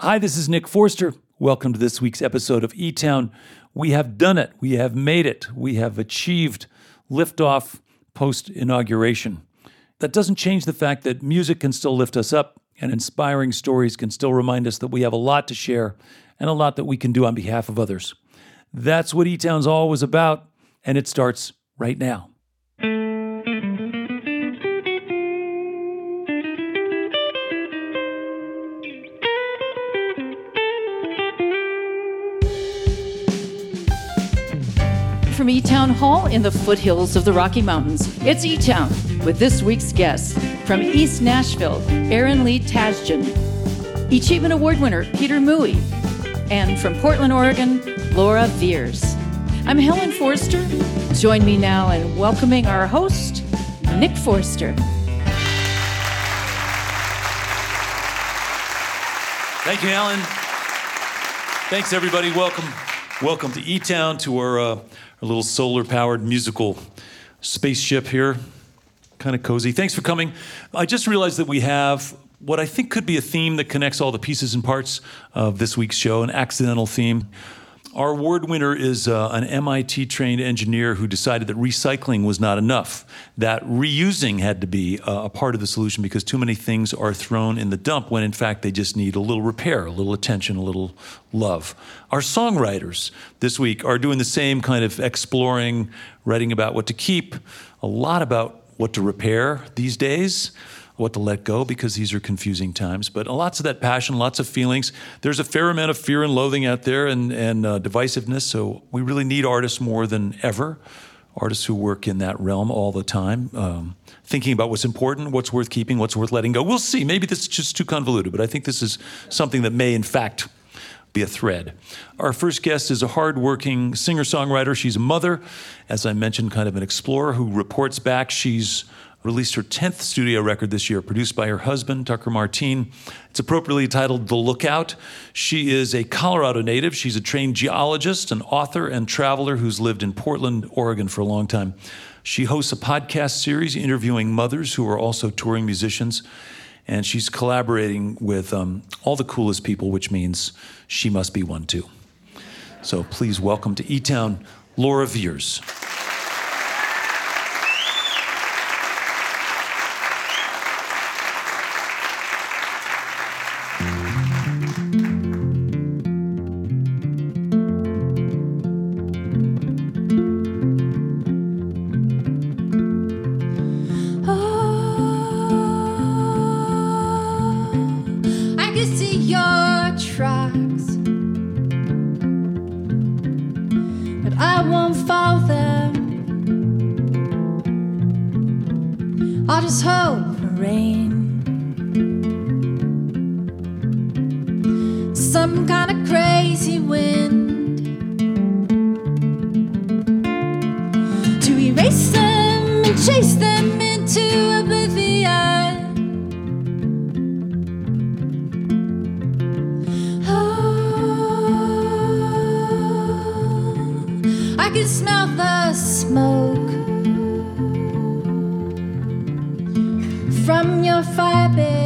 Hi, this is Nick Forster. Welcome to this week's episode of E Town. We have done it. We have made it. We have achieved liftoff post inauguration. That doesn't change the fact that music can still lift us up and inspiring stories can still remind us that we have a lot to share and a lot that we can do on behalf of others. That's what E Town's always about, and it starts right now. Hall in the foothills of the Rocky Mountains. It's E Town with this week's guest from East Nashville, Aaron Lee Tasjan, Achievement Award winner Peter Mui, and from Portland, Oregon, Laura Veirs. I'm Helen Forster. Join me now in welcoming our host, Nick Forster. Thank you, Helen. Thanks, everybody. Welcome, welcome to E Town to our. Uh, a little solar powered musical spaceship here. Kind of cozy. Thanks for coming. I just realized that we have what I think could be a theme that connects all the pieces and parts of this week's show, an accidental theme. Our award winner is uh, an MIT trained engineer who decided that recycling was not enough, that reusing had to be uh, a part of the solution because too many things are thrown in the dump when in fact they just need a little repair, a little attention, a little love. Our songwriters this week are doing the same kind of exploring, writing about what to keep, a lot about what to repair these days what to let go because these are confusing times. But lots of that passion, lots of feelings. There's a fair amount of fear and loathing out there and, and uh, divisiveness. So we really need artists more than ever. Artists who work in that realm all the time, um, thinking about what's important, what's worth keeping, what's worth letting go. We'll see. Maybe this is just too convoluted, but I think this is something that may, in fact, be a thread. Our first guest is a hardworking singer songwriter. She's a mother, as I mentioned, kind of an explorer who reports back. She's released her 10th studio record this year, produced by her husband, Tucker Martine. It's appropriately titled The Lookout. She is a Colorado native. She's a trained geologist, an author, and traveler who's lived in Portland, Oregon for a long time. She hosts a podcast series interviewing mothers who are also touring musicians. And she's collaborating with um, all the coolest people, which means she must be one too. So please welcome to E Town, Laura Veirs. rabbit.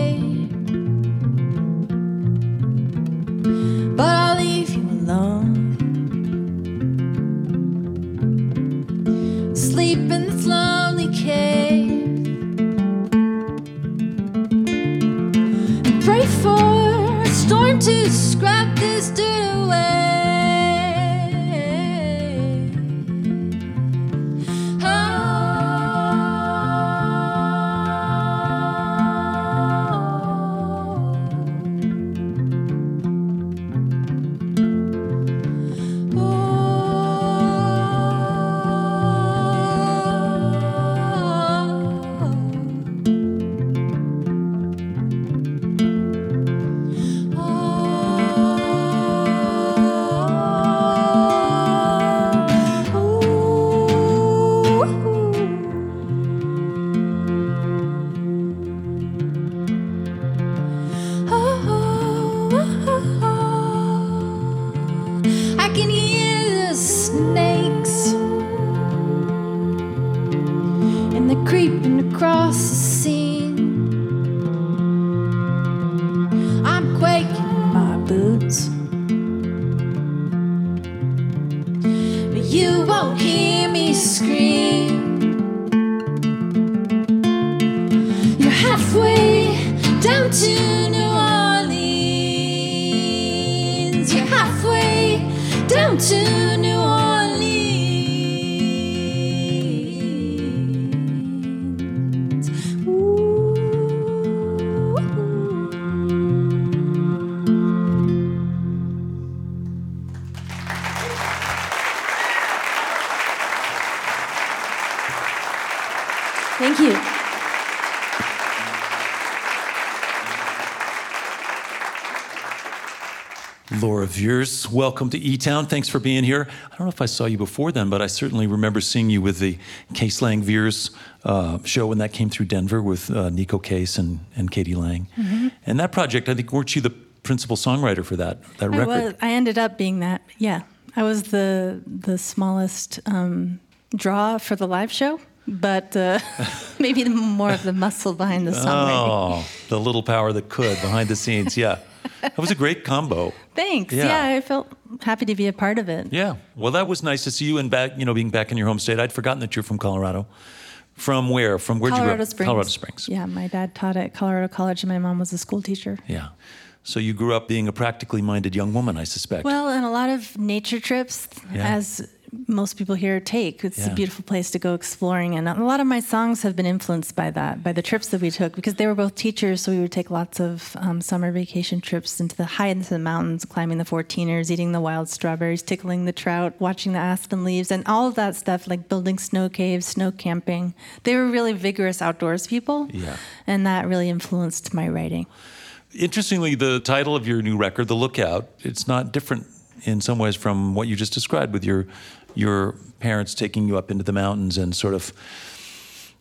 Thank you. Laura Veirs, welcome to E Town. Thanks for being here. I don't know if I saw you before then, but I certainly remember seeing you with the Case Lang Veirs uh, show when that came through Denver with uh, Neko Case and, and k.d. lang. Mm-hmm. And that project, I think, weren't you the principal songwriter for that, that I record? was. I ended up being that. Yeah, I was the the smallest um, draw for the live show, but uh, maybe more of the muscle behind the songwriting. Oh, the little power that could behind the scenes. Yeah. That was a great combo. Thanks. Yeah. Yeah. I felt happy to be a part of it. Yeah. Well, that was nice to see you and back, you know, being back in your home state. I'd forgotten that you're from Colorado. From where? From where'd you grow Colorado up? Springs. Colorado Springs. Yeah, my dad taught at Colorado College, and my mom was a school teacher. Yeah. So you grew up being a practically minded young woman, I suspect. Well, and a lot of nature trips, Yeah. as most people here take. It's Yeah. a beautiful place to go exploring, and a lot of my songs have been influenced by that, by the trips that we took, because they were both teachers. So we would take lots of um, summer vacation trips into the high into the mountains, climbing the fourteeners, eating the wild strawberries, tickling the trout, watching the aspen leaves, and all of that stuff, like building snow caves, snow camping. They were really vigorous outdoors people, Yeah. and that really influenced my writing. Interestingly, the title of your new record, The Lookout, it's not different in some ways from what you just described with your your parents taking you up into the mountains and sort of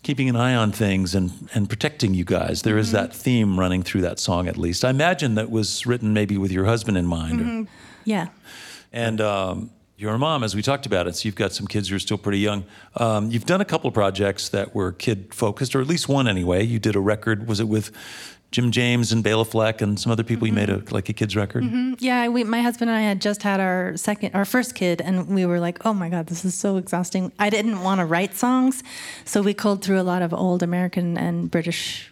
keeping an eye on things and, and protecting you guys. There is that theme running through that song at least. I imagine that was written maybe with your husband in mind. or- Yeah. and um, you're a mom, as we talked about it. So you've got some kids who are still pretty young. Um, you've done a couple of projects that were kid focused, or at least one anyway. You did a record. Was it with Jim James and Bela Fleck and some other people? You made a like a kids record. Yeah, we, my husband and I had just had our second, our first kid, and we were like, "Oh my God, this is so exhausting." I didn't want to write songs, so we culled through a lot of old American and British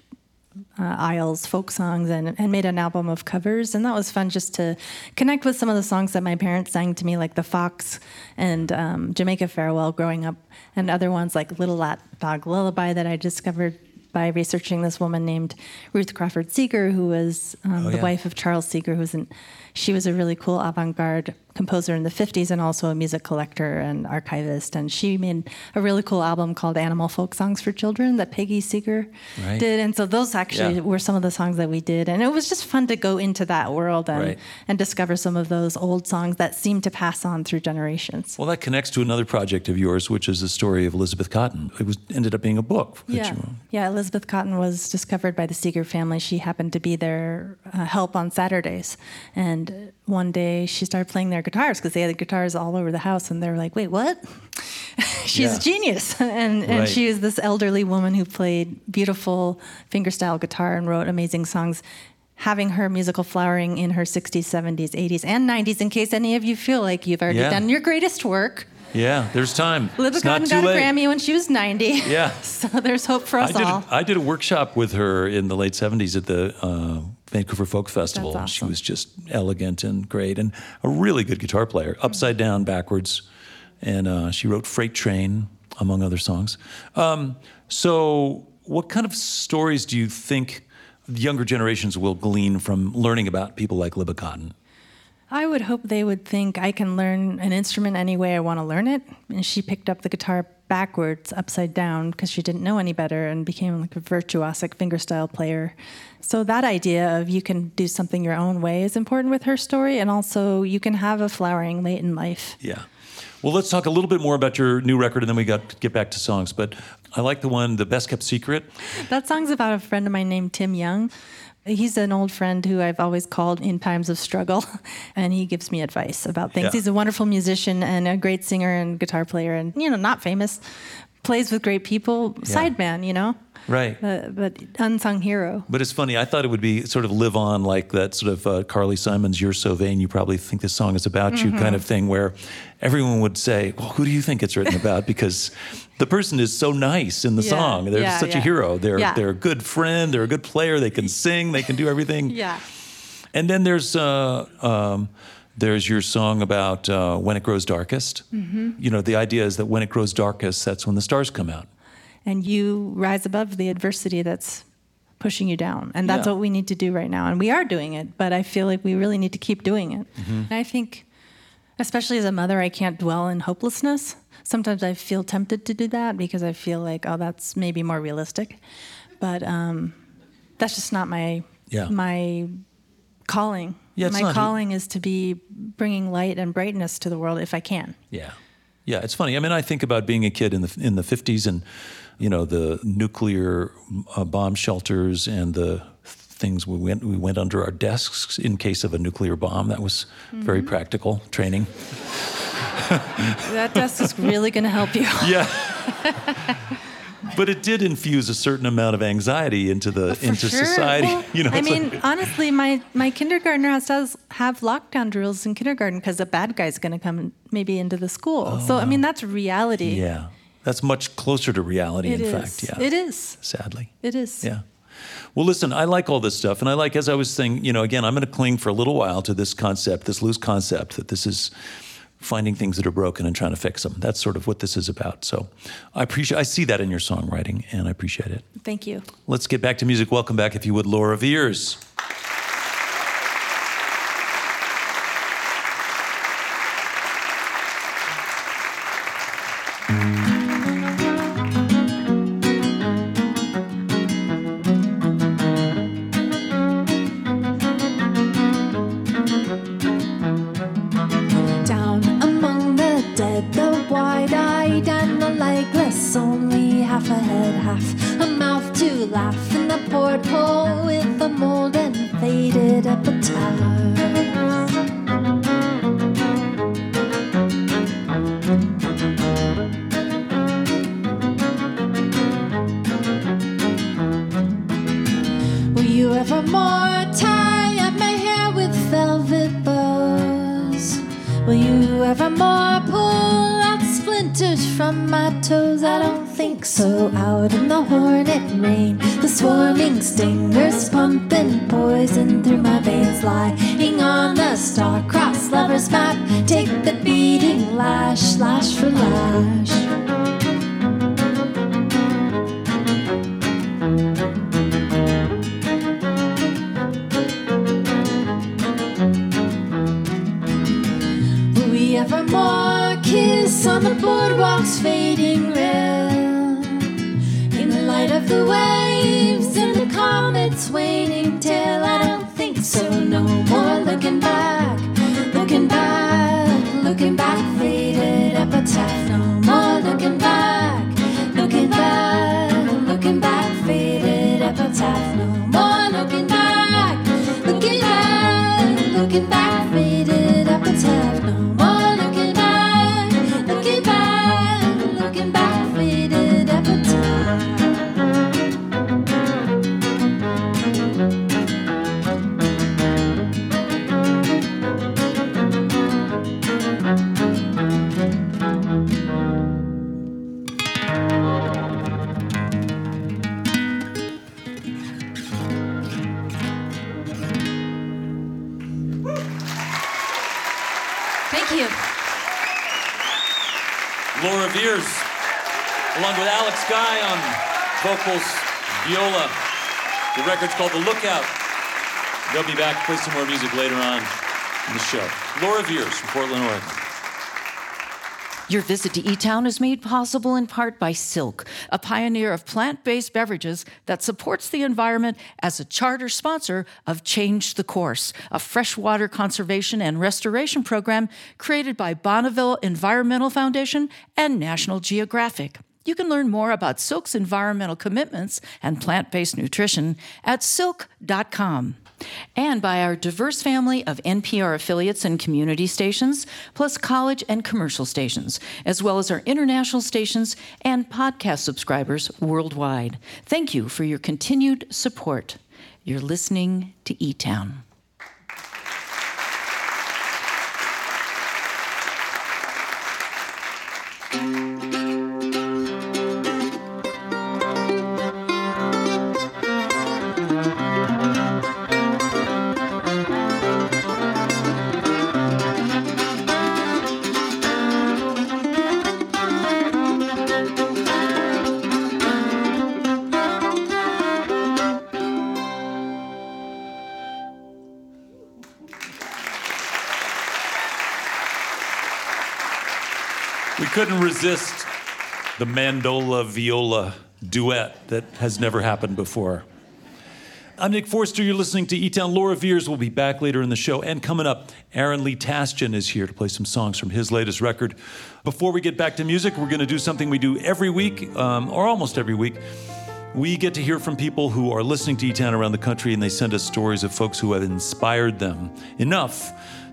uh, Isles folk songs and, and made an album of covers, and that was fun just to connect with some of the songs that my parents sang to me, like "The Fox" and um, "Jamaica Farewell" growing up, and other ones like "Little Lap Dog Lullaby" that I discovered by researching this woman named Ruth Crawford Seeger, who was um, Oh, the yeah. wife of Charles Seeger, who was an she was a really cool avant-garde composer in the 50s and also a music collector and archivist and she made a really cool album called animal folk songs for children that peggy seeger Right. did and so those actually Yeah. were some of the songs that we did and it was just fun to go into that world and, Right. and discover some of those old songs that seem to pass on through generations Well, that connects to another project of yours, which is the story of Elizabeth Cotten. It was ended up being a book. Yeah, you yeah. Elizabeth Cotten was discovered by the Seeger family. She happened to be their uh, help on Saturdays, and one day she started playing their guitars because they had guitars all over the house, and they were like, "Wait, what?" She's Yeah. a genius, and and Right. she was this elderly woman who played beautiful fingerstyle guitar and wrote amazing songs. Having her musical flowering in her 60s, 70s, 80s, and 90s, in case any of you feel like you've already Yeah. done your greatest work. Yeah, there's time. Too got a late. Grammy when she was 90. Yeah. so there's hope for I us did, all. a, I did a workshop with her in the late 70s at the uh, Vancouver Folk Festival. That's She was just elegant and great and a really good guitar player, upside down, backwards. And uh, she wrote Freight Train, among other songs. Um, so, what kind of stories do you think younger generations will glean from learning about people like Libba Cotten? I would hope they would think I can learn an instrument any way I want to learn it. And she picked up the guitar backwards, upside down, because she didn't know any better and became like a virtuosic fingerstyle player. So that idea of you can do something your own way is important with her story. And also you can have a flowering late in life. Yeah. Well, let's talk a little bit more about your new record, and then we got to get back to songs. But I like the one, "The Best Kept Secret." That song's about a friend of mine named Tim Young. He's an old friend who I've always called in times of struggle, and he gives me advice about things. Yeah. He's a wonderful musician and a great singer and guitar player, and you know, not famous, plays with great people, sideman, you know, Right. but, but unsung hero. But it's funny. I thought it would be sort of live on like that sort of uh, Carly Simon's "You're So Vain." You probably think this song is about you, Mm-hmm. kind of thing, where everyone would say, "Well, who do you think it's written about?" Because the person is so nice in the Yeah, song. They're yeah, such a hero. They're Yeah. they're a good friend. They're a good player. They can sing. They can do everything. Yeah. And then there's uh, um, there's your song about uh, when it grows darkest. Mm-hmm. You know, the idea is that when it grows darkest, that's when the stars come out. And you rise above the adversity that's pushing you down. And that's Yeah. what we need to do right now. And we are doing it, but I feel like we really need to keep doing it. Mm-hmm. And I think, especially as a mother, I can't dwell in hopelessness. Sometimes I feel tempted to do that because I feel like, oh, that's maybe more realistic. But um, that's just not my Yeah. my calling. Yeah, my calling is to be bringing light and brightness to the world if I can. Yeah, yeah. It's funny. I mean, I think about being a kid in the in the fifties, and you know, the nuclear uh, bomb shelters and the things we went we went under our desks in case of a nuclear bomb. That was very practical training. That desk is really going to help you. Yeah. But it did infuse a certain amount of anxiety into the For into sure. society. Well, you know, I mean, like- honestly, my my kindergartner has does have lockdown drills in kindergarten because a bad guy's going to come maybe into the school. so I mean, oh. that's reality. Oh, yeah, that's much closer to reality. It in is. fact, yeah, It is. Sadly. It is. Yeah. Well, listen, I like all this stuff. And I like, as I was saying, you know, again, I'm going to cling for a little while to this concept, this loose concept that this is finding things that are broken and trying to fix them. That's sort of what this is about. So I appreciate, I see that in your songwriting and I appreciate it. Thank you. Let's get back to music. Welcome back, if you would, Laura Veirs. Boardwalk's fading rail? In the light of the waves and the comet's waning tail, I don't think so. No more looking back, looking back, looking back, faded epitaph. No more looking back, looking back, looking back, faded epitaph. No more looking back, looking back, looking back, faded Guy on vocals, viola. The record's called The Lookout. They'll be back, play some more music later on in the show. Laura Veirs from Portland, Oregon. Your visit to E Town is made possible in part by Silk, a pioneer of plant based beverages that supports the environment as a charter sponsor of Change the Course, a freshwater conservation and restoration program created by Bonneville Environmental Foundation and National Geographic. You can learn more about Silk's environmental commitments and plant based nutrition at silk.com. And by our diverse family of NPR affiliates and community stations, plus college and commercial stations, as well as our international stations and podcast subscribers worldwide. Thank you for your continued support. You're listening to E Town. Resist the mandola viola duet that has never happened before. I'm Nick Forster. You're listening to E Town. Laura Veirs will be back later in the show. And coming up, Aaron Lee Tasjan is here to play some songs from his latest record. Before we get back to music, we're going to do something we do every week, um, or almost every week. We get to hear from people who are listening to E Town around the country, and they send us stories of folks who have inspired them enough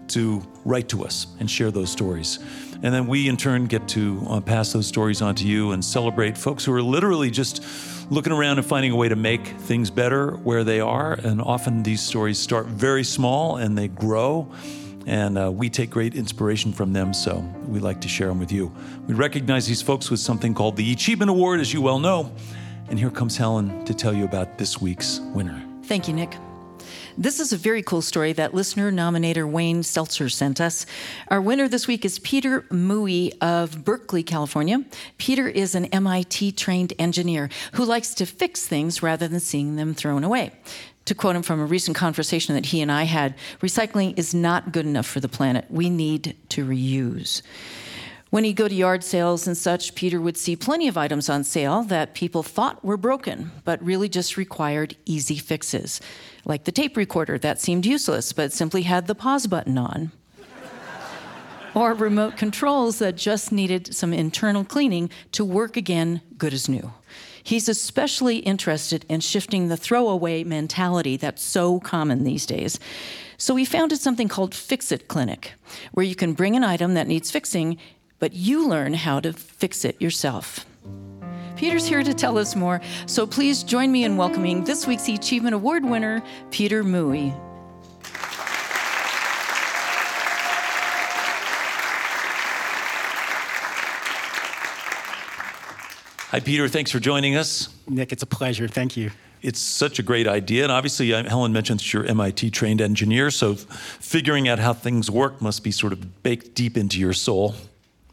to write to us and share those stories. And then we, in turn, get to uh, pass those stories on to you and celebrate folks who are literally just looking around and finding a way to make things better where they are. And often these stories start very small and they grow. And uh, we take great inspiration from them, so we like to share them with you. We recognize these folks with something called the Achievement Award, as you well know. And here comes Helen to tell you about this week's winner. Thank you, Nick. This is a very cool story that listener nominator Wayne Seltzer sent us. Our winner this week is Peter Mui of Berkeley, California. Peter is an MIT trained engineer who likes to fix things rather than seeing them thrown away. To quote him from a recent conversation that he and I had, recycling is not good enough for the planet. We need to reuse. When he'd go to yard sales and such, Peter would see plenty of items on sale that people thought were broken, but really just required easy fixes. Like the tape recorder that seemed useless, but simply had the pause button on. or remote controls that just needed some internal cleaning to work again good as new. He's especially interested in shifting the throwaway mentality that's so common these days. So he founded something called Fixit Clinic, where you can bring an item that needs fixing but you learn how to fix it yourself. Peter's here to tell us more, so please join me in welcoming this week's Achievement Award winner, Peter Mui. Hi, Peter. Thanks for joining us. Nick, it's a pleasure. Thank you. It's such a great idea. And obviously, uh, Helen mentioned that you're MIT trained engineer, so figuring out how things work must be sort of baked deep into your soul.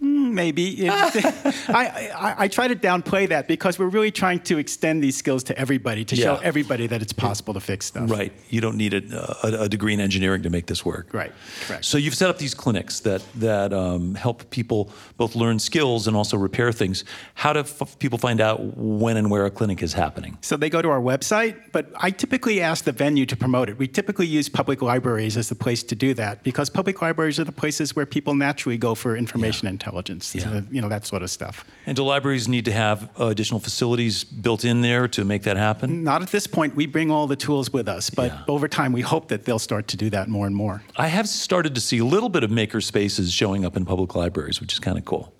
Mm. Maybe. I, I, I, try to downplay that because we're really trying to extend these skills to everybody, to show everybody that it's possible to fix stuff. Right. You don't need a, a, a degree in engineering to make this work. Right. Correct. So you've set up these clinics that that um, help people both learn skills and also repair things. How do f- people find out when and where a clinic is happening? So they go to our website, but I typically ask the venue to promote it. We typically use public libraries as the place to do that because public libraries are the places where people naturally go for information intelligence, Yeah. you know, that sort of stuff. And do libraries need to have uh, additional facilities built in there to make that happen? Not at this point. We bring all the tools with us, but Yeah. over time, we hope that they'll start to do that more and more. I have started to see a little bit of maker spaces showing up in public libraries, which is kind of cool.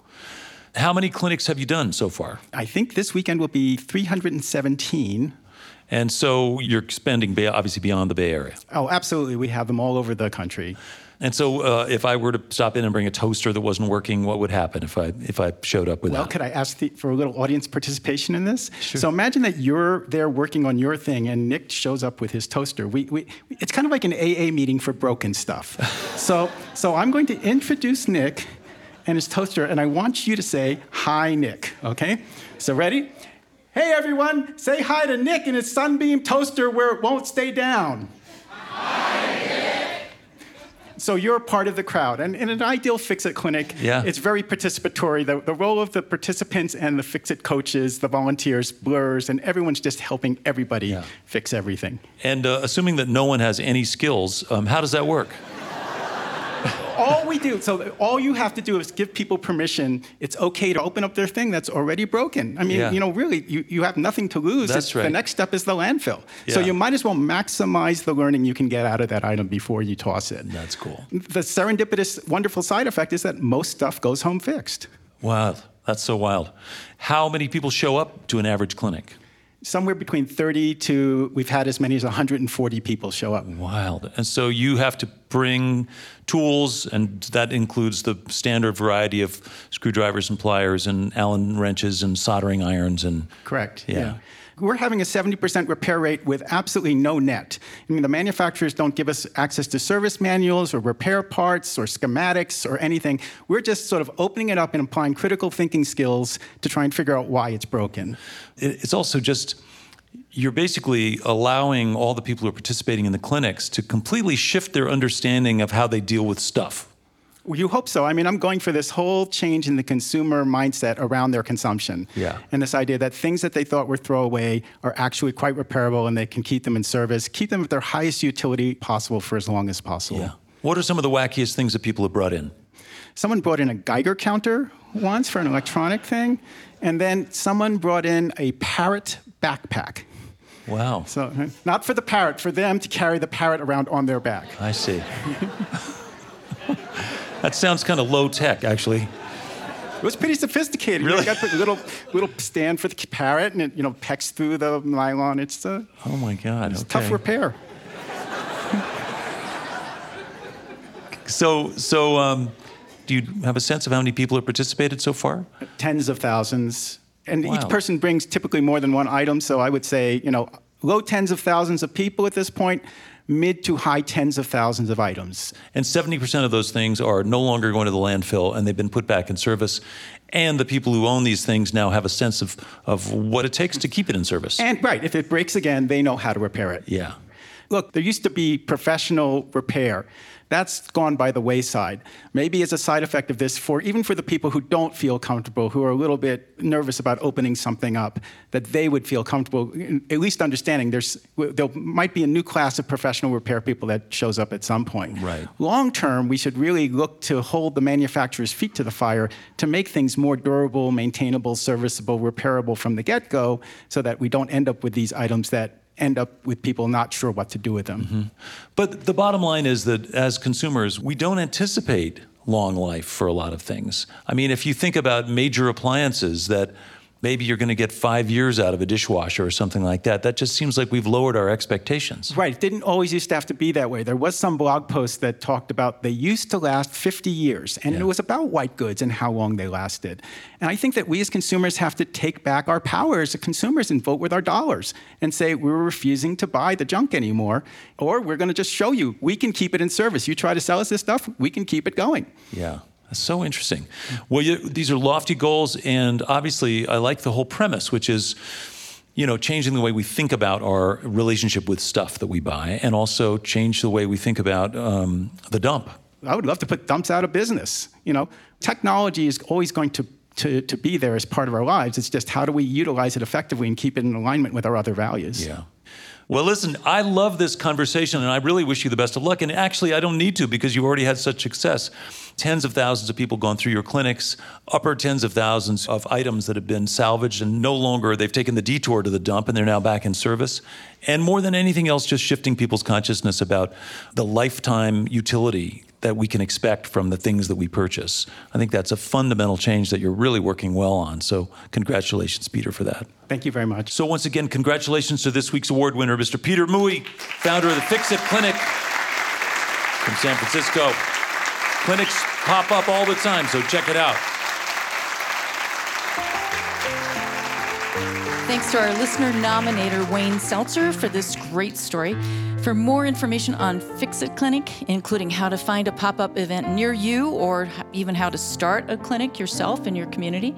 How many clinics have you done so far? I think this weekend will be 317. And so you're expanding obviously beyond the Bay Area. Oh, absolutely. We have them all over the country. And so uh, if I were to stop in and bring a toaster that wasn't working, what would happen if I if I showed up with Well, that? Well, could I ask the, for a little audience participation in this? Sure. So imagine that you're there working on your thing, and Nick shows up with his toaster. We, we, it's kind of like an AA meeting for broken stuff. so, so I'm going to introduce Nick and his toaster, and I want you to say hi, Nick. Okay? So ready? Hey everyone, say hi to Nick and his Sunbeam toaster where it won't stay down. So you're part of the crowd. And in an ideal Fix It clinic, Yeah. it's very participatory. The, the role of the participants and the Fix It coaches, the volunteers, blurs, and everyone's just helping everybody Yeah. fix everything. And uh, assuming that no one has any skills, um, how does that work? All we do, so all you have to do is give people permission. It's okay to open up their thing that's already broken. I mean, Yeah. you know, really, you, you have nothing to lose. That's It's- right. The next step is the landfill. Yeah. So you might as well maximize the learning you can get out of that item before you toss it. That's cool. The serendipitous, wonderful side effect is that most stuff goes home fixed. Wow, that's so wild. How many people show up to an average clinic? Somewhere between 30 to, we've had as many as 140 people show up. Wild. And so you have to bring tools, and that includes the standard variety of screwdrivers and pliers and Allen wrenches and soldering irons and Correct. Yeah. We're having a 70% repair rate with absolutely no net. I mean, the manufacturers don't give us access to service manuals or repair parts or schematics or anything. We're just sort of opening it up and applying critical thinking skills to try and figure out why it's broken. it's also just you're basically allowing all the people who are participating in the clinics to completely shift their understanding of how they deal with stuff. You hope so. I mean, I'm going for this whole change in the consumer mindset around their consumption. Yeah. And this idea that things that they thought were throwaway are actually quite repairable and they can keep them in service, keep them at their highest utility possible for as long as possible. Yeah. What are some of the wackiest things that people have brought in? Someone brought in a Geiger counter once for an electronic thing, and then someone brought in a parrot backpack. Wow. So, not for the parrot, for them to carry the parrot around on their back. I see. that sounds kind of low tech, actually. It was pretty sophisticated. Really? You got the little little stand for the parrot, and it you know pecks through the nylon. It's a Oh my God. Okay. tough repair. So, so um, do you have a sense of how many people have participated so far? Tens of thousands, and Wow. each person brings typically more than one item. So I would say you know low tens of thousands of people at this point, mid to high tens of thousands of items. And 70% of those things are no longer going to the landfill and they've been put back in service. And the people who own these things now have a sense of, of what it takes to keep it in service. And right, if it breaks again, they know how to repair it. yeah. Look, there used to be professional repair. That's gone by the wayside. Maybe as a side effect of this, for even for the people who don't feel comfortable, who are a little bit nervous about opening something up, that they would feel comfortable, at least understanding there's there might be a new class of professional repair people that shows up at some point. Right. Long term, we should really look to hold the manufacturer's feet to the fire to make things more durable, maintainable, serviceable, repairable from the get-go, so that we don't end up with these items that end up with people not sure what to do with them. Mm-hmm. But the bottom line is that as consumers, we don't anticipate long life for a lot of things. I mean, if you think about major appliances that maybe you're going to get five years out of a dishwasher or something like that, that just seems like we've lowered our expectations. Right. It didn't always used to have to be that way. There was some blog post that talked about they used to last 50 years, and Yeah. it was about white goods and how long they lasted. And I think that we as consumers have to take back our power as consumers and vote with our dollars and say we're refusing to buy the junk anymore, or we're going to just show you we can keep it in service. You try to sell us this stuff, we can keep it going. Yeah. That's so interesting. Well, you, these are lofty goals, and obviously, I like the whole premise, which is, you know, changing the way we think about our relationship with stuff that we buy, and also change the way we think about um, the dump. I would love to put dumps out of business. You know, technology is always going to, to, to be there as part of our lives. It's just how do we utilize it effectively and keep it in alignment with our other values. Yeah. Well, listen, I love this conversation, and I really wish you the best of luck. And actually, I don't need to because you already had such success. Tens of thousands of people gone through your clinics, upper tens of thousands of items that have been salvaged, and no longer they've taken the detour to the dump and they're now back in service. And more than anything else, just shifting people's consciousness about the lifetime utility that we can expect from the things that we purchase. I think that's a fundamental change that you're really working well on. So, congratulations, Peter, for that. Thank you very much. So once again, congratulations to this week's award winner, Mr. Peter Mui, founder of the Fixit Clinic from San Francisco. Clinics pop up all the time, so check it out. Thanks to our listener nominator, Wayne Seltzer, for this great story. For more information on Fixit Clinic, including how to find a pop up event near you or even how to start a clinic yourself in your community,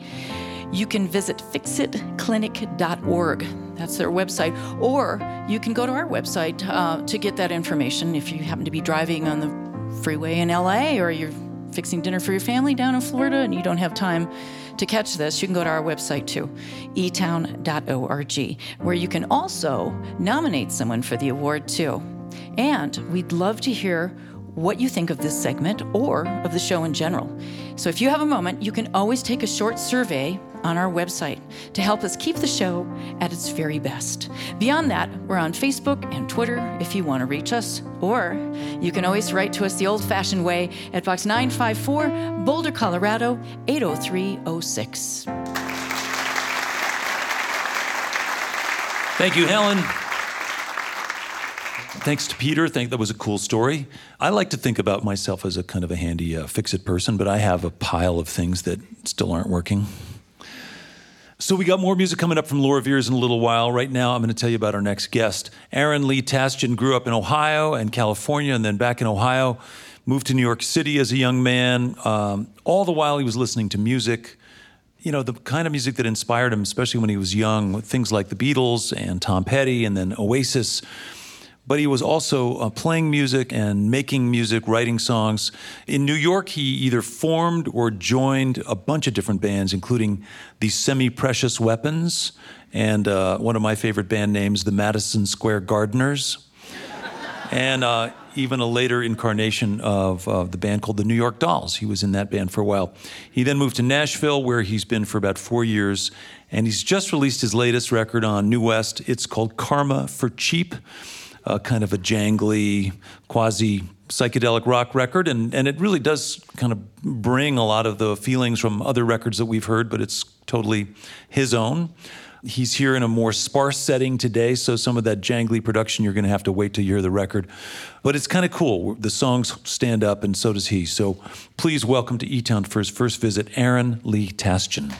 you can visit fixitclinic.org. That's their website. Or you can go to our website uh, to get that information if you happen to be driving on the freeway in LA or you're fixing dinner for your family down in Florida and you don't have time to catch this, you can go to our website too, etown.org, where you can also nominate someone for the award too. And we'd love to hear what you think of this segment or of the show in general. So if you have a moment, you can always take a short survey on our website to help us keep the show at its very best. Beyond that, we're on Facebook and Twitter if you want to reach us, or you can always write to us the old fashioned way at Box 954, Boulder, Colorado 80306. Thank you, Helen. Thanks to Peter. Think that was a cool story. I like to think about myself as a kind of a handy uh, fix-it person, but I have a pile of things that still aren't working. So we got more music coming up from Laura Veirs in a little while. Right now, I'm going to tell you about our next guest. Aaron Lee Tasjan grew up in Ohio and California, and then back in Ohio, moved to New York City as a young man. Um, all the while, he was listening to music. You know, the kind of music that inspired him, especially when he was young, things like the Beatles and Tom Petty, and then Oasis but he was also uh, playing music and making music, writing songs. In New York, he either formed or joined a bunch of different bands, including the Semi Precious Weapons and uh, one of my favorite band names, the Madison Square Gardeners, and uh, even a later incarnation of uh, the band called the New York Dolls. He was in that band for a while. He then moved to Nashville, where he's been for about four years, and he's just released his latest record on New West. It's called Karma for Cheap uh, kind of a jangly, quasi psychedelic rock record, and, and it really does kind of bring a lot of the feelings from other records that we've heard, but it's totally his own. He's here in a more sparse setting today, so some of that jangly production you're going to have to wait till you hear the record. But it's kind of cool. The songs stand up, and so does he. So please welcome to E Town for his first visit, Aaron Lee Tasjan.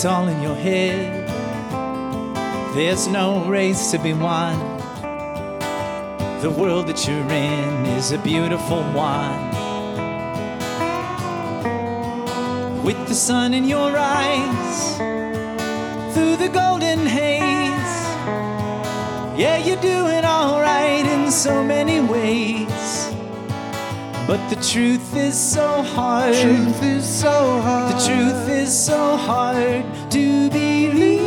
It's all in your head. There's no race to be won. The world that you're in is a beautiful one. With the sun in your eyes, through the golden haze. Yeah, you're doing alright in so many ways. But the truth is so hard. Truth is so hard. The truth is so hard to believe.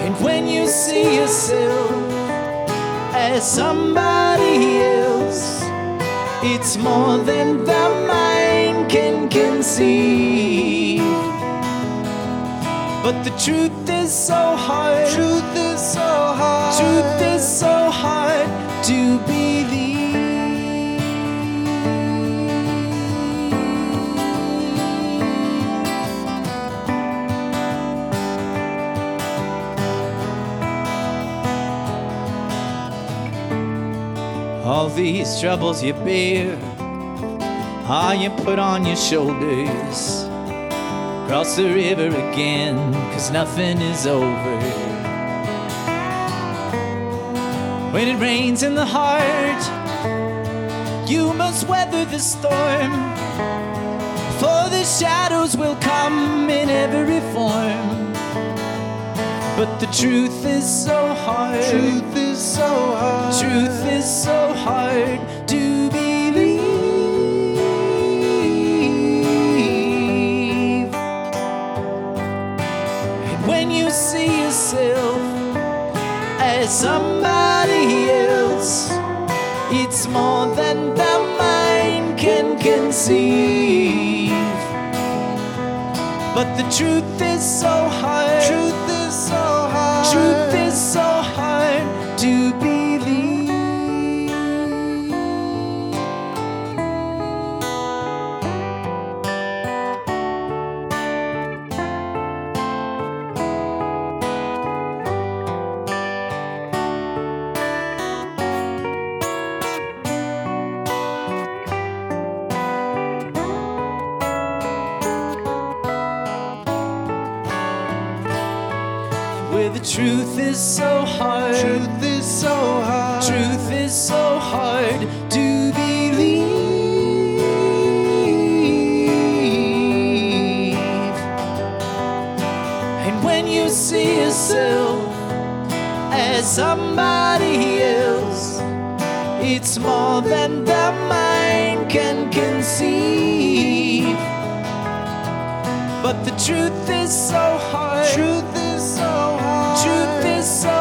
And when you see yourself as somebody else, it's more than the mind can conceive. But the truth is so hard. Truth is so hard. Truth is so hard to believe. All these troubles you bear, ah, you put on your shoulders. Cross the river again, cause nothing is over. When it rains in the heart, you must weather the storm. For the shadows will come in every form. But the truth is so hard. Truth is so hard. Truth is so hard to somebody else, it's more than the mind can conceive. But the truth is so hard. Truth somebody else. It's more than the mind can conceive. But the truth is so hard. Truth is so hard. Truth is so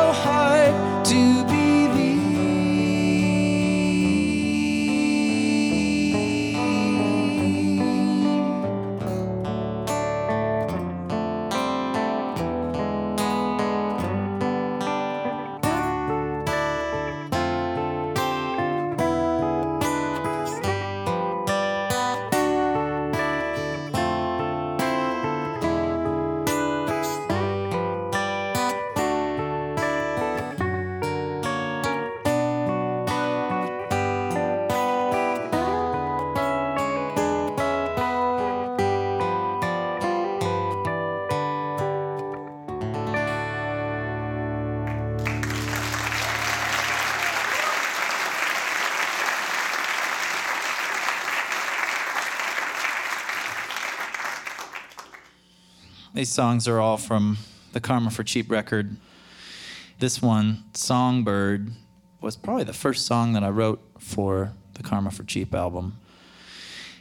These songs are all from the Karma for Cheap record. This one, Songbird, was probably the first song that I wrote for the Karma for Cheap album.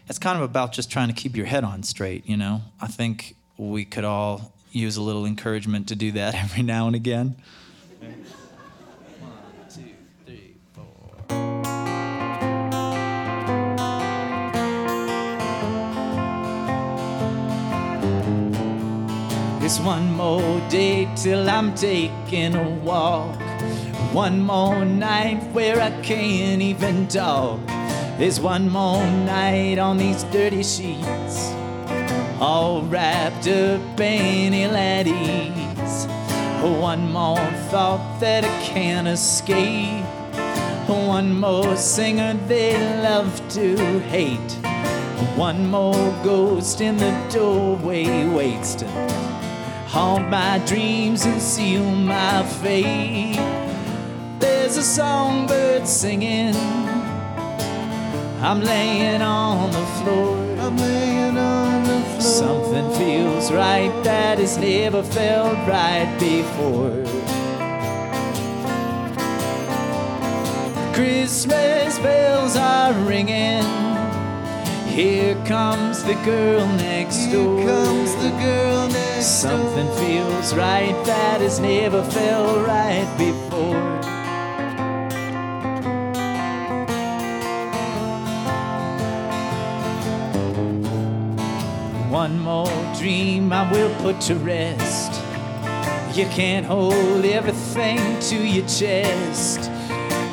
It's kind of about just trying to keep your head on straight, you know? I think we could all use a little encouragement to do that every now and again. One more day till I'm taking a walk. One more night where I can't even talk. There's one more night on these dirty sheets, all wrapped up in ill. One more thought that I can't escape. One more singer they love to hate. One more ghost in the doorway waits to haunt my dreams and seal my fate. There's a songbird singing. I'm laying on the floor. I'm laying on the floor. Something feels right that has never felt right before. Christmas bells are ringing. Here comes the girl next door. Here comes the girl next Something door. feels right that has never felt right before. One more dream I will put to rest. You can't hold everything to your chest.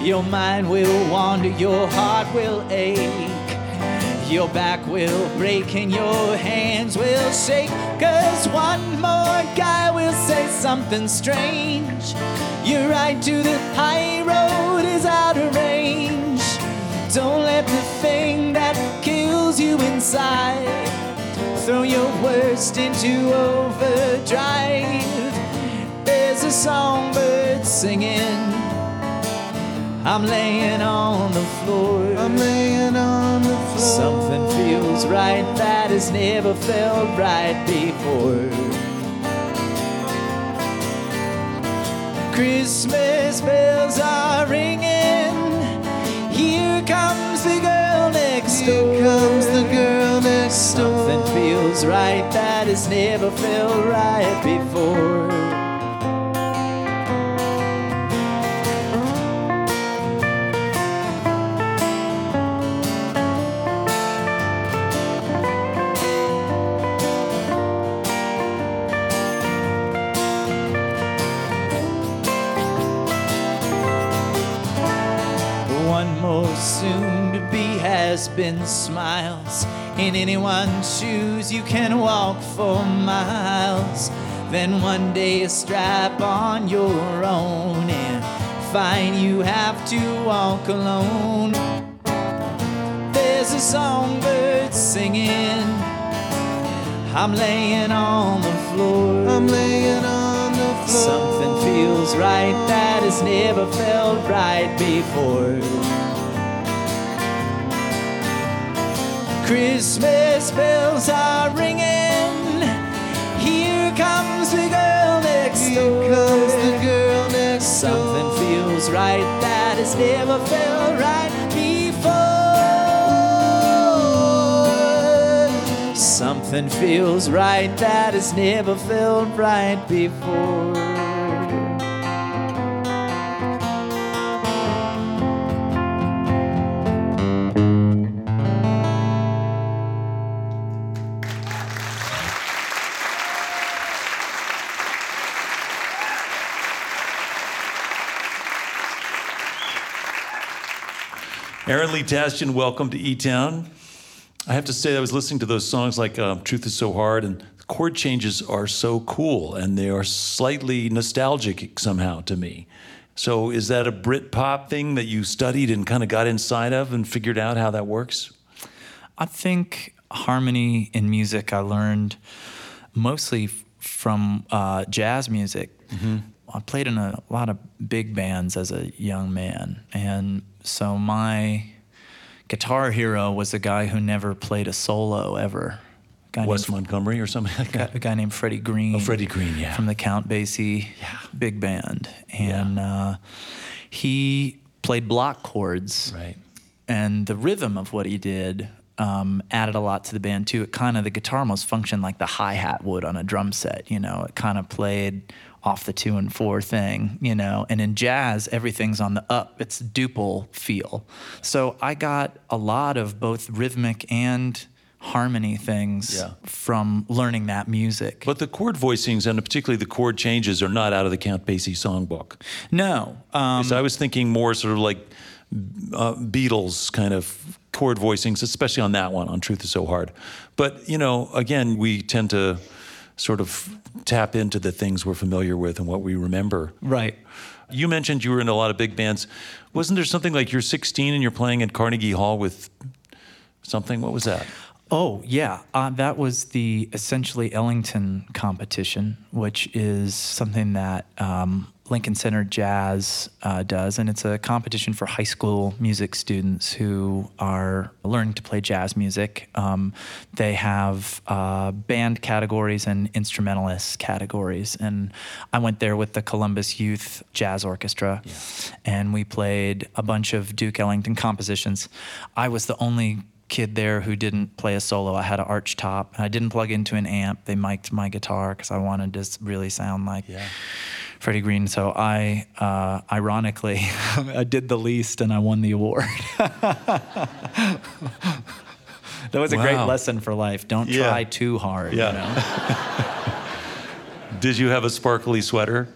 Your mind will wander, your heart will ache. Your back will break and your hands will shake. Cause one more guy will say something strange. Your ride to the high road is out of range. Don't let the thing that kills you inside throw your worst into overdrive. There's a songbird singing. I'm laying on the floor. I'm laying on. Something feels right that has never felt right before. Christmas bells are ringing. Here comes the girl next door. Here comes the girl next door. Something feels right that has never felt right before. Has been smiles. In anyone's shoes, you can walk for miles. Then one day, a strap on your own, and find you have to walk alone. There's a songbird singing. I'm laying on the floor. I'm laying on the floor. Something feels right that has never felt right before. Christmas bells are ringing. Here comes the girl next door. Comes the girl next Something door. right that has never felt right before. Something feels right that has never felt right before. Aaron Lee welcome to E Town. I have to say, I was listening to those songs like uh, Truth is So Hard, and the chord changes are so cool and they are slightly nostalgic somehow to me. So, is that a Brit pop thing that you studied and kind of got inside of and figured out how that works? I think harmony in music I learned mostly from uh, jazz music. I played in a lot of big bands as a young man, and so my guitar hero was a guy who never played a solo ever. A guy Wes named, Montgomery or something like a, that? a guy named Freddie Green. Oh, Freddie Green, yeah. From the Count Basie big band, and uh, he played block chords Right. and the rhythm of what he did um, added a lot to the band too. It kind of the guitar almost functioned like the hi hat would on a drum set. You know, it kind of played off the two and four thing. You know, and in jazz everything's on the up. It's duple feel. So I got a lot of both rhythmic and harmony things Yeah. from learning that music. But the chord voicings and particularly the chord changes are not out of the Count Basie songbook. no, um, so I was thinking more sort of like uh, Beatles kind of chord voicings, especially on that one, on Truth is So Hard. But, you know, again, we tend to sort of tap into the things we're familiar with and what we remember. right. You mentioned you were in a lot of big bands. Wasn't there something like you're 16 and you're playing at Carnegie Hall with something? What was that? Oh yeah, uh, that was the essentially Ellington competition, which is something that um, Lincoln Center Jazz uh, does, and it's a competition for high school music students who are learning to play jazz music. Um, they have uh, band categories and instrumentalist categories, and I went there with the Columbus Youth Jazz Orchestra, and we played a bunch of Duke Ellington compositions. I was the only kid there who didn't play a solo. I had an arch top. I didn't plug into an amp. They mic'd my guitar because I wanted to really sound like Freddie Green. So I, uh, ironically, I did the least and I won the award. that was a great lesson for life. Don't Yeah. try too hard. Yeah. You know? Did you have a sparkly sweater?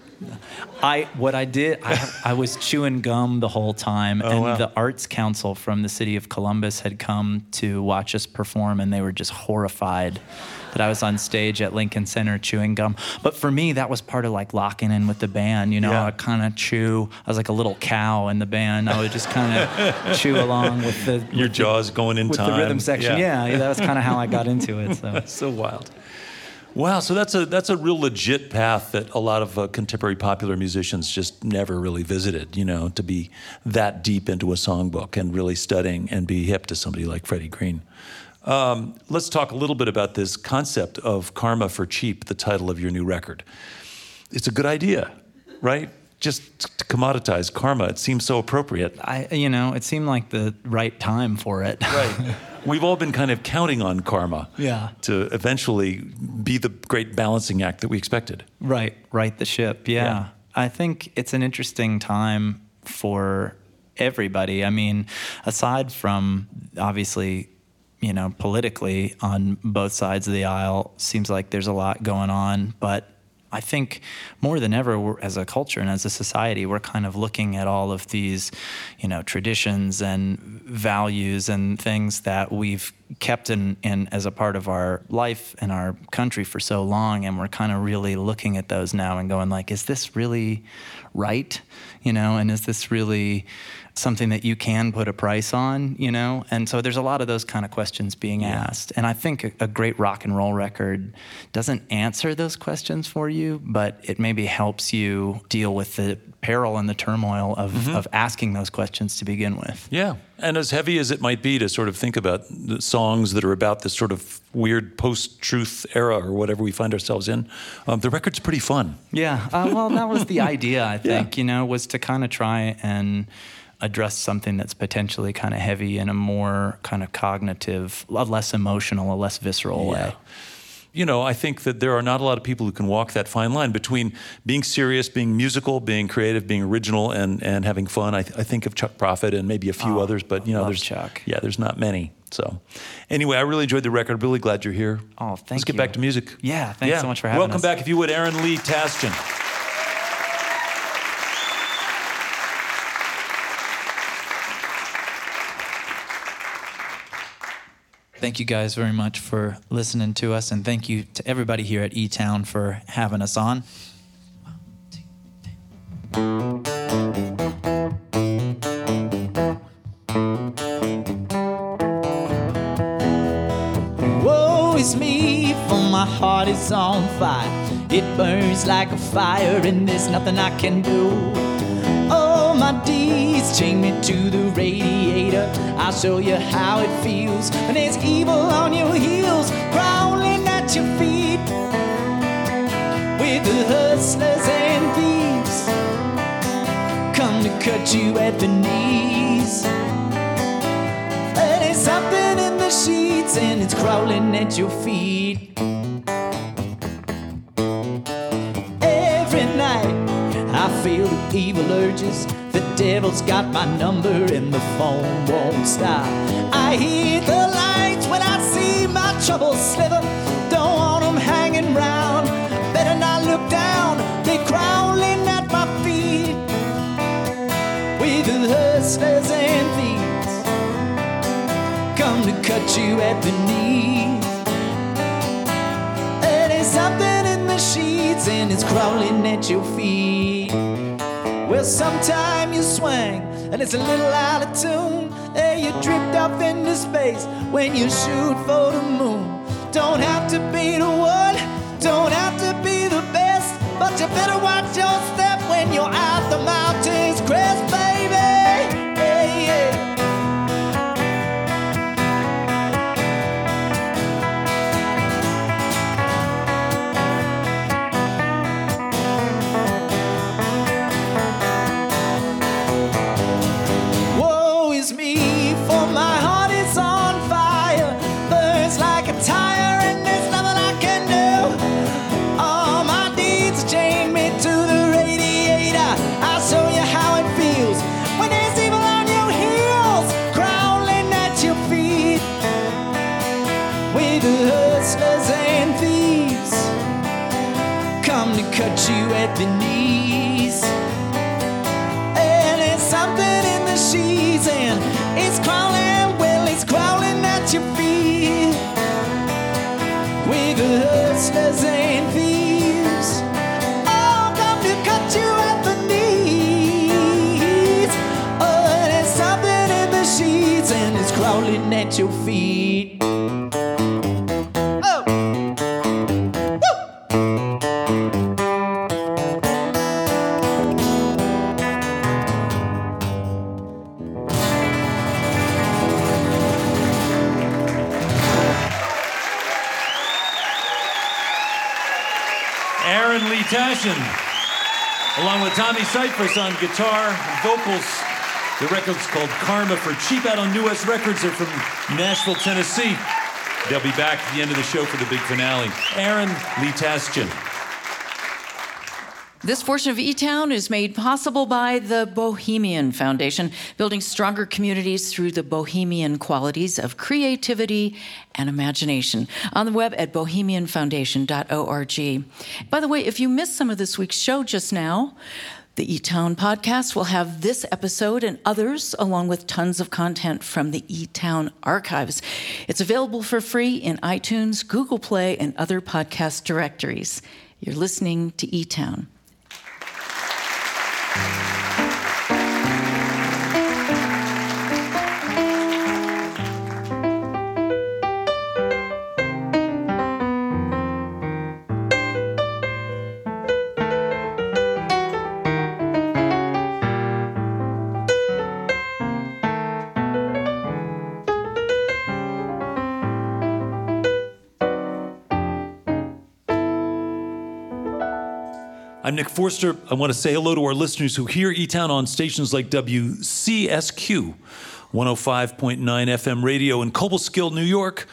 I what I did I, I was chewing gum the whole time, and Oh, wow. the Arts Council from the city of Columbus had come to watch us perform, and they were just horrified that I was on stage at Lincoln Center chewing gum. But for me, that was part of like locking in with the band. You know, Yeah. I kind of chew. I was like a little cow in the band. I would just kind of chew along with the Your with the- jaws going in with time. the rhythm section. Yeah. Yeah, that was kind of how I got into it. So. so wild. Wow, so that's a that's a real legit path that a lot of uh, contemporary popular musicians just never really visited. You know, to be that deep into a songbook and really studying and be hip to somebody like Freddie Green. Um, let's talk a little bit about this concept of karma for cheap, the title of your new record. It's a good idea, right? Just to commoditize karma. It seems so appropriate. I, you know, it seemed like the right time for it. Right. We've all been kind of counting on karma Yeah. to eventually be the great balancing act that we expected. Right, right the ship. Yeah. Yeah. I think it's an interesting time for everybody. I mean, aside from obviously, you know, politically on both sides of the aisle, seems like there's a lot going on, but I think more than ever, as a culture and as a society, we're kind of looking at all of these, you know, traditions and values and things that we've kept in, in as a part of our life and our country for so long, and we're kind of really looking at those now and going like, is this really right? You know, and is this really something that you can put a price on, you know? And so there's a lot of those kind of questions being asked. And I think a, a great rock and roll record doesn't answer those questions for you, but it maybe helps you deal with the peril and the turmoil of, Mm-hmm. of asking those questions to begin with. Yeah, and as heavy as it might be to sort of think about the songs that are about this sort of weird post-truth era or whatever we find ourselves in, um, the record's pretty fun. Yeah, uh, well, that was the idea, I think, you know, was to kind of try and address something that's potentially kind of heavy in a more kind of cognitive, a less emotional, a less visceral way. You know, I think that there are not a lot of people who can walk that fine line between being serious, being musical, being creative, being original, and, and having fun. I, th- I think of Chuck Prophet and maybe a few Oh, others, but you know, there's Chuck. Yeah, there's not many. So, anyway, I really enjoyed the record. Really glad you're here. Oh, thank Let's thank get back to music. Yeah, thanks so much for having Welcome us. back, if you would, Aaron Lee Tasjan. Thank you guys very much for listening to us, and thank you to everybody here at E Town for having us on. Woe is me, for my heart is on fire. It burns like a fire, and there's nothing I can do. My deeds chain me to the radiator. I'll show you how it feels when there's evil on your heels, crawling at your feet. With the hustlers and thieves, come to cut you at the knees. There's something in the sheets and it's crawling at your feet. Every night I feel the evil urges. Devil's got my number and the phone won't stop. I hear the lights when I see my trouble sliver. Don't want want 'em hanging round. Better not look down. They crawling at my feet. With the hustlers and thieves come to cut you at the knees. And there's something in the sheets and it's crawling at your feet. Well, sometime you swing and it's a little out of tune. Hey, you drift off into space when you shoot for the moon. Don't have to be the one, don't have to be the best, but you better watch your step when you're out the mountain's to cut you at the knees. And it's something in the sheets, and it's Tommy Cyphers on guitar vocals. The record's called Karma for cheap out on New West Records. They're from Nashville, Tennessee. They'll be back at the end of the show for the big finale. Aaron Lee Tasjan. This portion of E Town is made possible by the Bohemian Foundation, building stronger communities through the bohemian qualities of creativity and imagination. On the web at bohemianfoundation.org. By the way, if you missed some of this week's show just now, the E Town podcast will have this episode and others, along with tons of content from the E Town archives. It's available for free in iTunes, Google Play, and other podcast directories. You're listening to E I'm Nick Forster. I want to say hello to our listeners who hear E Town on stations like WCSQ 105.9 FM radio in Cobleskill, New York,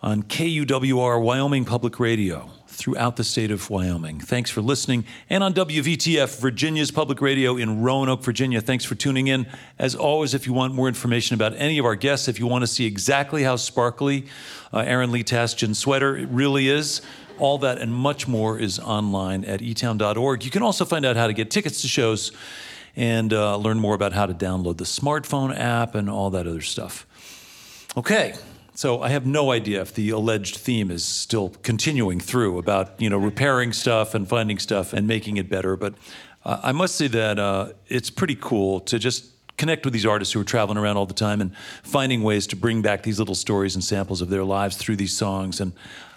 on KUWR Wyoming Public Radio throughout the state of Wyoming. Thanks for listening. And on WVTF, Virginia's public radio in Roanoke, Virginia. Thanks for tuning in. As always, if you want more information about any of our guests, if you want to see exactly how sparkly uh, Aaron Lee Tasjan sweater really is, all that and much more is online at etown.org. You can also find out how to get tickets to shows and uh, learn more about how to download the smartphone app and all that other stuff. Okay, so I have no idea if the alleged theme is still continuing through about you know repairing stuff and finding stuff and making it better. But uh, I must say that uh, it's pretty cool to just connect with these artists who are traveling around all the time and finding ways to bring back these little stories and samples of their lives through these songs. And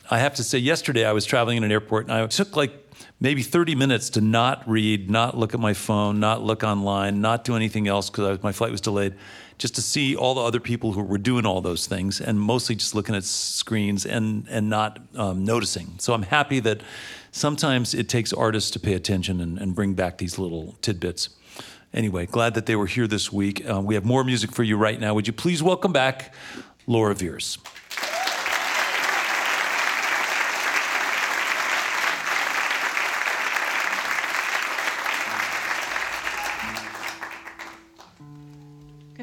I have to say, yesterday I was traveling in an airport and I took like maybe 30 minutes to not read, not look at my phone, not look online, not do anything else because my flight was delayed, just to see all the other people who were doing all those things and mostly just looking at screens and, and not um, noticing. So I'm happy that sometimes it takes artists to pay attention and, and bring back these little tidbits. Anyway, glad that they were here this week. Uh, we have more music for you right now. Would you please welcome back Laura Veirs?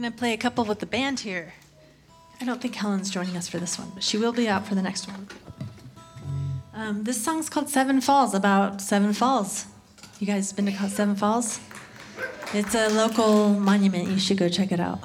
Gonna play a couple with the band here. I don't think Helen's joining us for this one, but she will be out for the next one. Um, this song's called Seven Falls, about Seven Falls. You guys been to Seven Falls? It's a local monument. You should go check it out.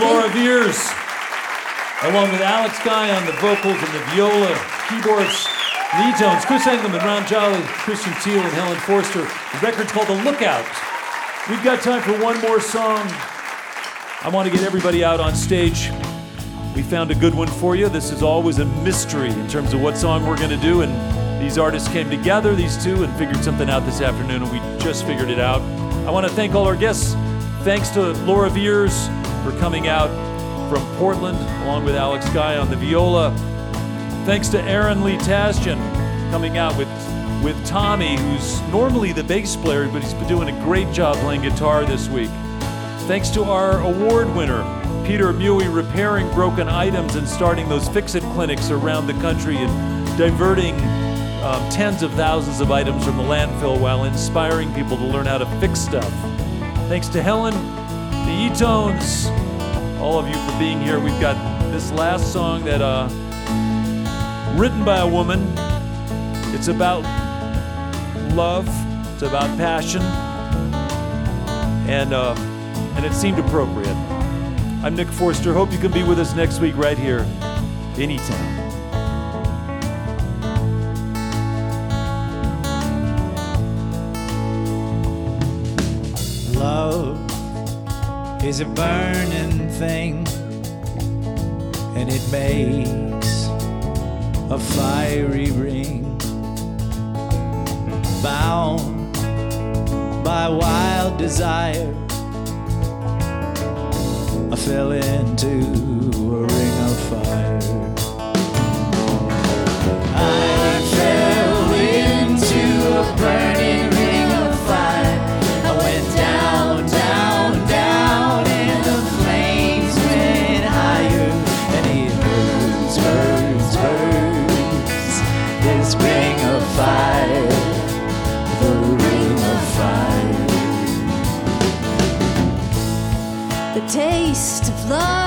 Laura Veirs, along with Alex Guy on the vocals and the viola, keyboards, lead tones, Chris Engelman, Ron Jolly, Christian Teal, and Helen Forster. The record's called The Lookout. We've got time for one more song. I want to get everybody out on stage. We found a good one for you. This is always a mystery in terms of what song we're going to do, and these artists came together, these two, and figured something out this afternoon, and we just figured it out. I want to thank all our guests. Thanks to Laura Veirs for coming out from Portland, along with Alex Guy on the viola. Thanks to Aaron Lee Tasjan coming out with, with Tommy, who's normally the bass player, but he's been doing a great job playing guitar this week. Thanks to our award winner, Peter Mui, repairing broken items and starting those Fixit clinics around the country and diverting um, tens of thousands of items from the landfill while inspiring people to learn how to fix stuff. Thanks to Helen, the E Tones, all of you for being here. We've got this last song that, uh, written by a woman. It's about love, it's about passion, and, uh, and it seemed appropriate. I'm Nick Forster. Hope you can be with us next week right here in is a burning thing, and it makes a fiery ring, bound by wild desire. I fell into a ring of fire. I love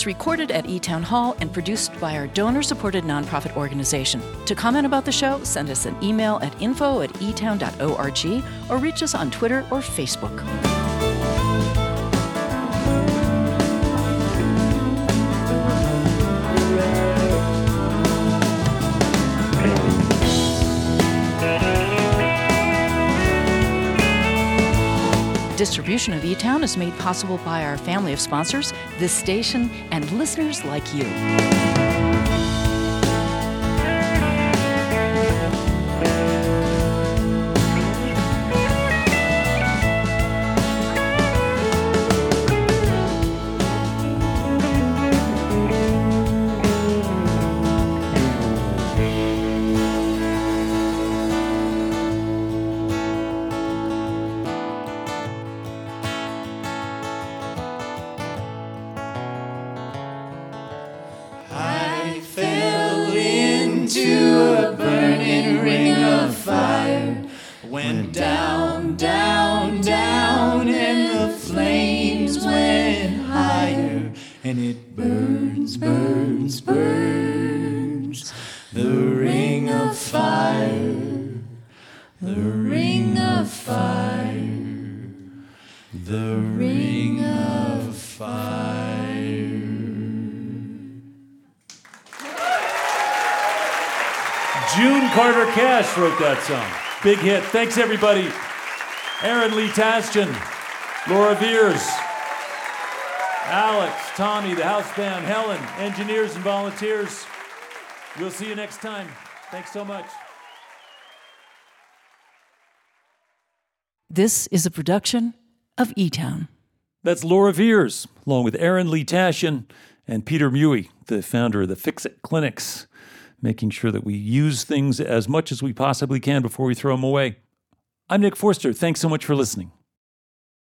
Town's recorded at E Town Hall and produced by our donor supported nonprofit organization. To comment about the show, send us an email at info at etown.org or reach us on Twitter or Facebook. Distribution of E Town is made possible by our family of sponsors, this station, and listeners like you. That song. Big hit. Thanks, everybody. Aaron Lee Tasjan, Laura Veirs, Alex, Tommy, the house band, Helen, engineers and volunteers. We'll see you next time. Thanks so much. This is a production of E Town. That's Laura Veirs, along with Aaron Lee Tasjan and Peter Mui, the founder of the Fixit Clinics, making sure that we use things as much as we possibly can before we throw them away. I'm Nick Forster. Thanks so much for listening.